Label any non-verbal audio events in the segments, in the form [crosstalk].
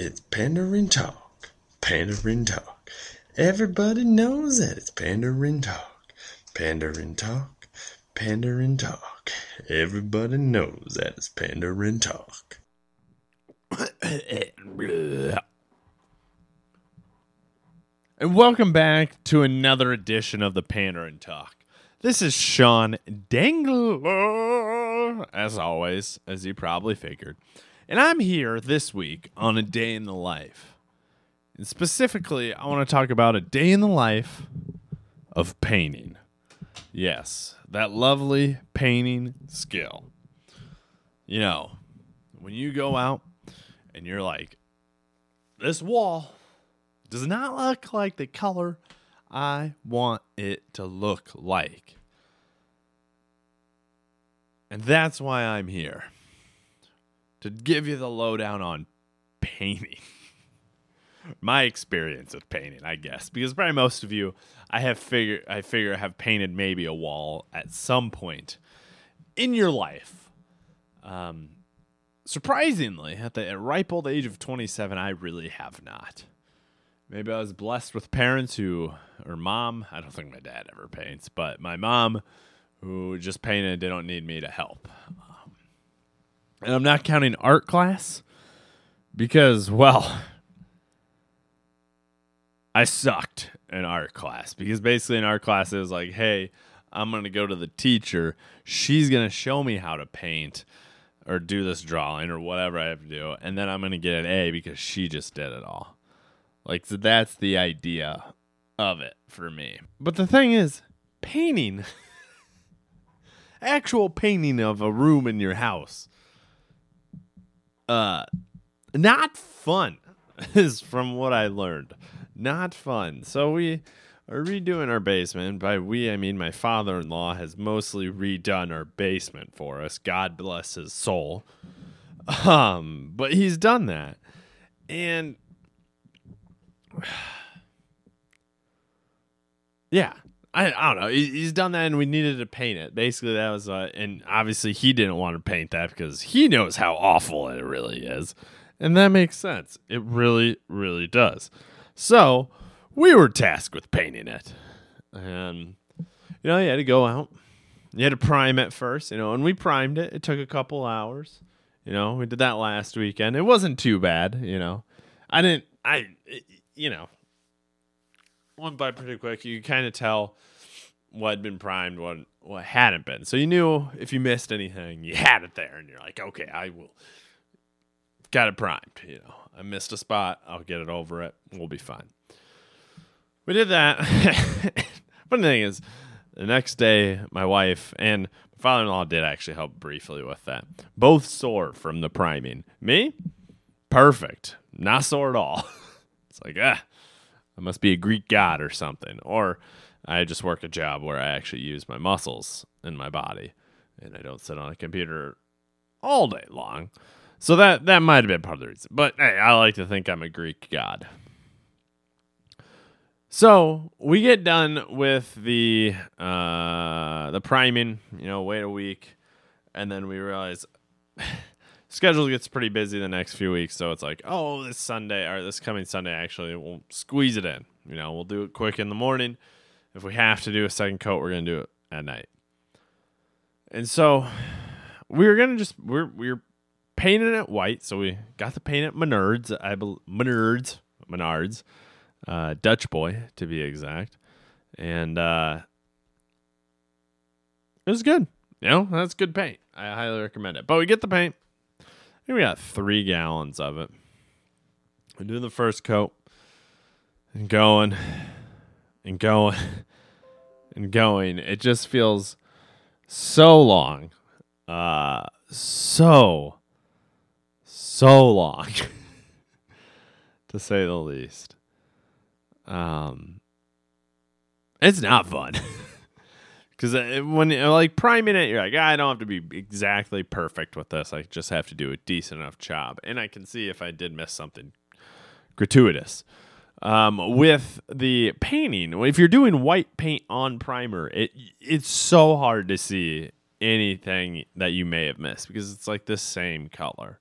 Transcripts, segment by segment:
It's Pandering Talk. Pandering Talk. Everybody knows that it's Pandering Talk. Pandering Talk. Pandering Talk. Everybody knows that it's Pandering Talk. [coughs] And welcome back to another edition of the Pandering Talk. This is Sean Dangler, as always, as you probably figured. And I'm here this week on a day in the life. And specifically, I want to talk about a day in the life of painting. Yes, that lovely painting skill. You know, when you go out and you're like, this wall does not look like the color I want it to look like. And that's why I'm here to give you the lowdown on painting. [laughs] My experience with painting, I guess, because probably most of you, I have figure, I figure, have painted maybe a wall at some point in your life. Um, surprisingly, at the ripe old age of 27, I really have not. Maybe I was blessed with parents who, or mom, I don't think my dad ever paints, but my mom who just painted, they don't need me to help. And I'm not counting art class because, well, I sucked in art class because basically in art class it was like, hey, I'm going to go to the teacher. She's going to show me how to paint or do this drawing or whatever I have to do. And then I'm going to get an A because she just did it all. Like, so that's the idea of it for me. But the thing is, painting, [laughs] actual painting of a room in your house, uh, not fun, [laughs] is from what I learned. Not fun. So we are redoing our basement. By we, I mean my father in law has mostly redone our basement for us. God bless his soul. Um, but he's done that. And [sighs] yeah, I, I don't know. He, he's done that, and we needed to paint it. Basically, that was, uh, and obviously he didn't want to paint that because he knows how awful it really is, and that makes sense. It really, really does. So we were tasked with painting it, and you know, you had to go out. You had to prime it first, you know, and we primed it. It took a couple hours. You know, we did that last weekend. It wasn't too bad, you know. I didn't I you know, went by pretty quick. You kind of tell what had been primed, what what hadn't been. So you knew if you missed anything, you had it there, and you're like, okay, I will. Got it primed. You know, I missed a spot. I'll get it over it. We'll be fine. We did that. [laughs] Funny thing is, the next day, my wife and my father-in-law did actually help briefly with that. Both sore from the priming. Me, perfect, not sore at all. [laughs] It's like, ah, I must be a Greek god or something. Or I just work a job where I actually use my muscles in my body and I don't sit on a computer all day long. So that that might have been part of the reason. But hey, I like to think I'm a Greek god. So we get done with the uh the priming, you know, wait a week, and then we realize [laughs] schedule gets pretty busy the next few weeks. So it's like, oh, this Sunday or this coming Sunday, actually, we'll squeeze it in. You know, we'll do it quick in the morning. If we have to do a second coat, we're gonna do it at night. And so we were gonna just we're we're painting it white. So we got the paint at Menards, I believe Menards, Menards, uh, Dutch boy to be exact, and uh, it was good. You know, that's good paint. I highly recommend it. But we get the paint think we got three gallons of it. We do the first coat and going and going [laughs] and going. It just feels so long. Uh so so long [laughs] to say the least. Um it's not fun. [laughs] Because uh, when uh, like priming it, you're like, ah, I don't have to be exactly perfect with this. I just have to do a decent enough job, and I can see if I did miss something gratuitous. Um, with the painting, if you're doing white paint on primer, it it's so hard to see anything that you may have missed because it's like the same color.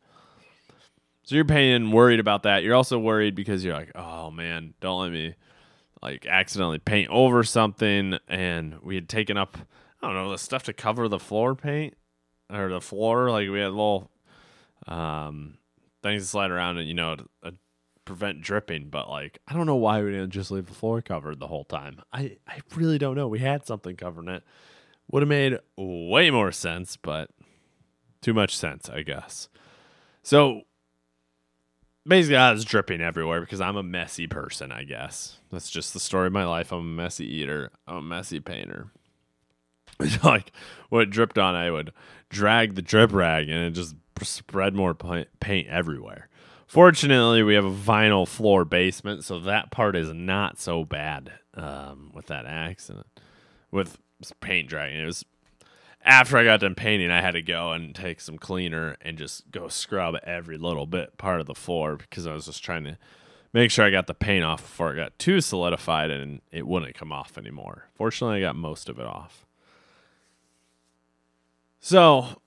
So you're paying worried about that. You're also worried because you're like, oh man, don't let me like accidentally paint over something. And we had taken up, I don't know, the stuff to cover the floor paint or the floor. Like we had little um, things to slide around and, you know, to, uh, prevent dripping. But like, I don't know why we didn't just leave the floor covered the whole time. I, I really don't know. We had something covering it. Would have made way more sense, but too much sense, I guess. So basically I was dripping everywhere because I'm a messy person, I guess. That's just the story of my life. I'm a messy eater. I'm a messy painter. [laughs] like what dripped on, I would drag the drip rag and it just spread more paint everywhere. Fortunately, we have a vinyl floor basement, so that part is not so bad um, with that accident. With paint dragging, it was after I got done painting, I had to go and take some cleaner and just go scrub every little bit part of the floor because I was just trying to make sure I got the paint off before it got too solidified and it wouldn't come off anymore. Fortunately, I got most of it off. So,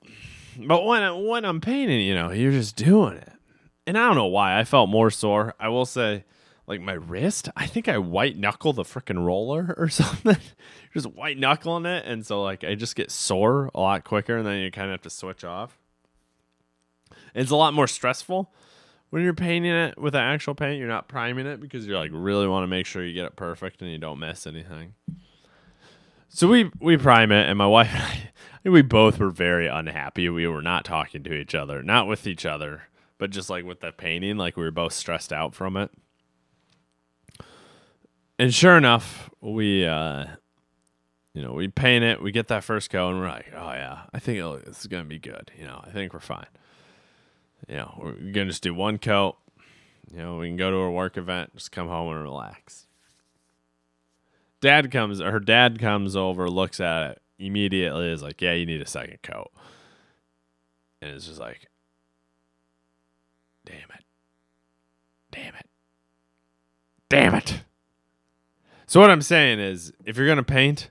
but when when I'm painting, you know, you're just doing it, and I don't know why I felt more sore. I will say like my wrist. I think I white knuckle the freaking roller or [laughs] something. just white knuckling it, and so like I just get sore a lot quicker, and then you kind of have to switch off. It's a lot more stressful when you're painting it with an actual paint. You're not priming it because you're like really want to make sure you get it perfect and you don't miss anything. So we we prime it, and my [laughs] wife and I, we both were very unhappy. We were not talking to each other, not with each other, but just like with the painting, like we were both stressed out from it and sure enough, we uh, you know we paint it, we get that first coat, and we're like, oh yeah, I think it's gonna be good. You know, I think we're fine. You know, we're gonna just do one coat. You know, we can go to a work event, just come home and relax. Dad comes, her dad comes over, looks at it immediately, is like, yeah, you need a second coat, and it's just like, damn it, damn it, damn it. So what I'm saying is, if you're gonna paint,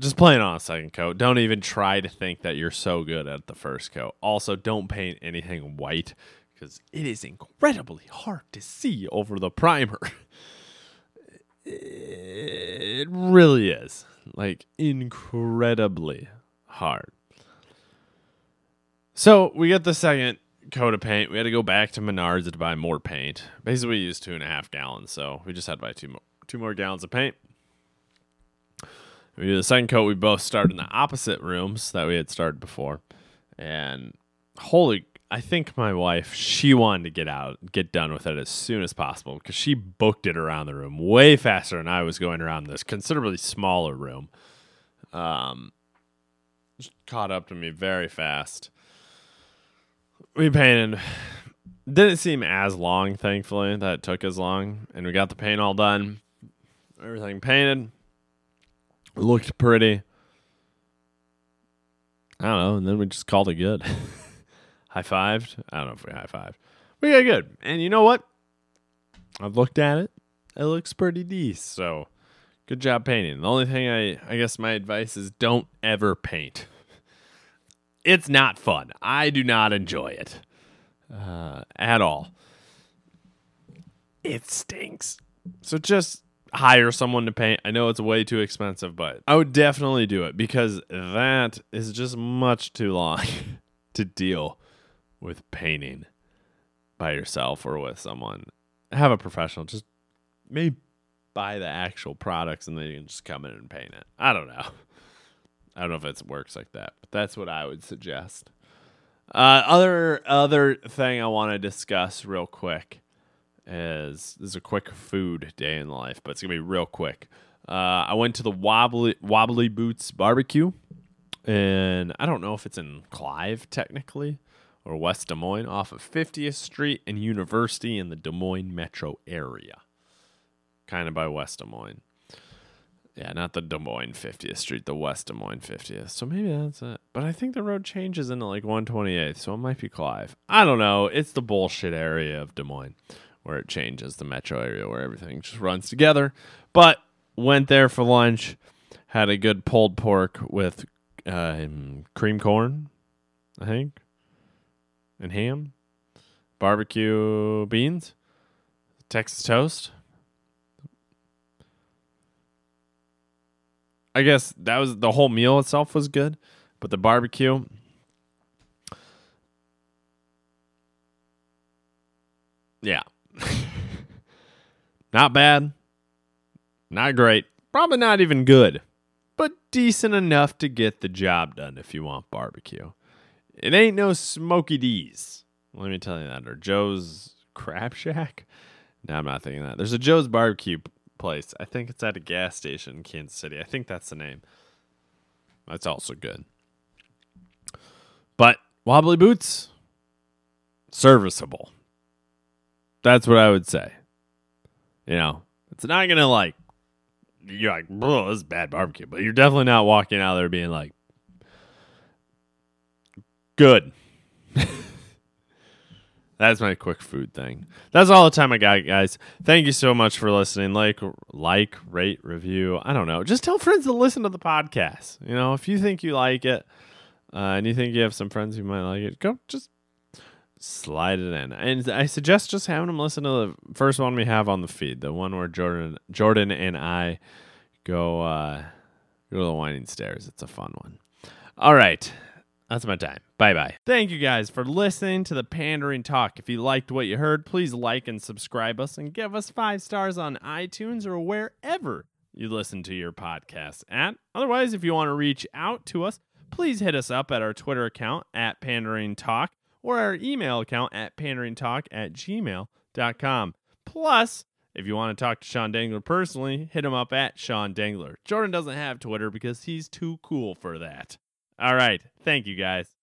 just play it on a second coat. Don't even try to think that you're so good at the first coat. Also, don't paint anything white because it is incredibly hard to see over the primer. [laughs] It really is. Like incredibly hard. So we get the second coat of paint. We had to go back to Menards to buy more paint. Basically, we used two and a half gallons, so we just had to buy two more, two more gallons of paint. We do the second coat. We both start in the opposite rooms that we had started before, and holy, I think my wife she wanted to get out, get done with it as soon as possible because she booked it around the room way faster than I was going around this considerably smaller room. Um, caught up to me very fast. We painted didn't seem as long, thankfully, that it took as long. And we got the paint all done everything painted. Looked pretty. I don't know, and then we just called it good. [laughs] high fived. I don't know if we high fived. We got good. And you know what? I've looked at it. It looks pretty decent. So good job painting. The only thing I I guess my advice is don't ever paint. [laughs] It's not fun. I do not enjoy it uh, at all. It stinks. So just hire someone to paint. I know it's way too expensive, but I would definitely do it because that is just much too long [laughs] to deal with painting by yourself or with someone. Have a professional just maybe buy the actual products and then you can just come in and paint it. I don't know. [laughs] I don't know if it works like that, but that's what I would suggest. Uh, other other thing I want to discuss real quick is this is a quick food day in life, but it's gonna be real quick. Uh, I went to the Wobbly Wobbly Boots Barbecue, and I don't know if it's in Clive technically or West Des Moines, off of 50th Street and University in the Des Moines metro area, kind of by West Des Moines. Yeah, not the Des Moines 50th Street, the West Des Moines 50th. So maybe that's it. But I think the road changes into like 128th, so it might be Clive. I don't know. It's the bullshit area of Des Moines where it changes the metro area where everything just runs together. But went there for lunch, had a good pulled pork with uh, cream corn, I think, and ham. barbecue beans, Texas toast. I guess that was the whole meal itself was good, but the barbecue. Yeah. Not bad. Not great. Probably not even good. But decent enough to get the job done if you want barbecue. It ain't no Smokey D's. Let me tell you that. Or Joe's Crab Shack. No, I'm not thinking that. There's a Joe's barbecue place. I think it's at a gas station in Kansas City. I think that's the name. That's also good. But wobbly boots, serviceable. That's what I would say. You know, it's not gonna like you're like, bro, this is bad barbecue, but you're definitely not walking out there being like, good. [laughs] That's my quick food thing. That's all the time I got, guys. Thank you so much for listening. Like, like, rate, review. I don't know. Just tell friends to listen to the podcast. You know, if you think you like it, uh, and you think you have some friends who might like it, go just slide it in. And I suggest just having them listen to the first one we have on the feed, the one where Jordan, Jordan and I go uh, go to the winding stairs. It's a fun one. All right. That's my time. Bye bye. Thank you guys for listening to the Pandering Talk. If you liked what you heard, please like and subscribe us and give us five stars on iTunes or wherever you listen to your podcasts at. Otherwise, if you want to reach out to us, please hit us up at our Twitter account at Pandering Talk or our email account at panderingtalk at gmail.com. Plus, if you want to talk to Sean Dangler personally, hit him up at Sean Dangler. Jordan doesn't have Twitter because he's too cool for that. All right. Thank you guys.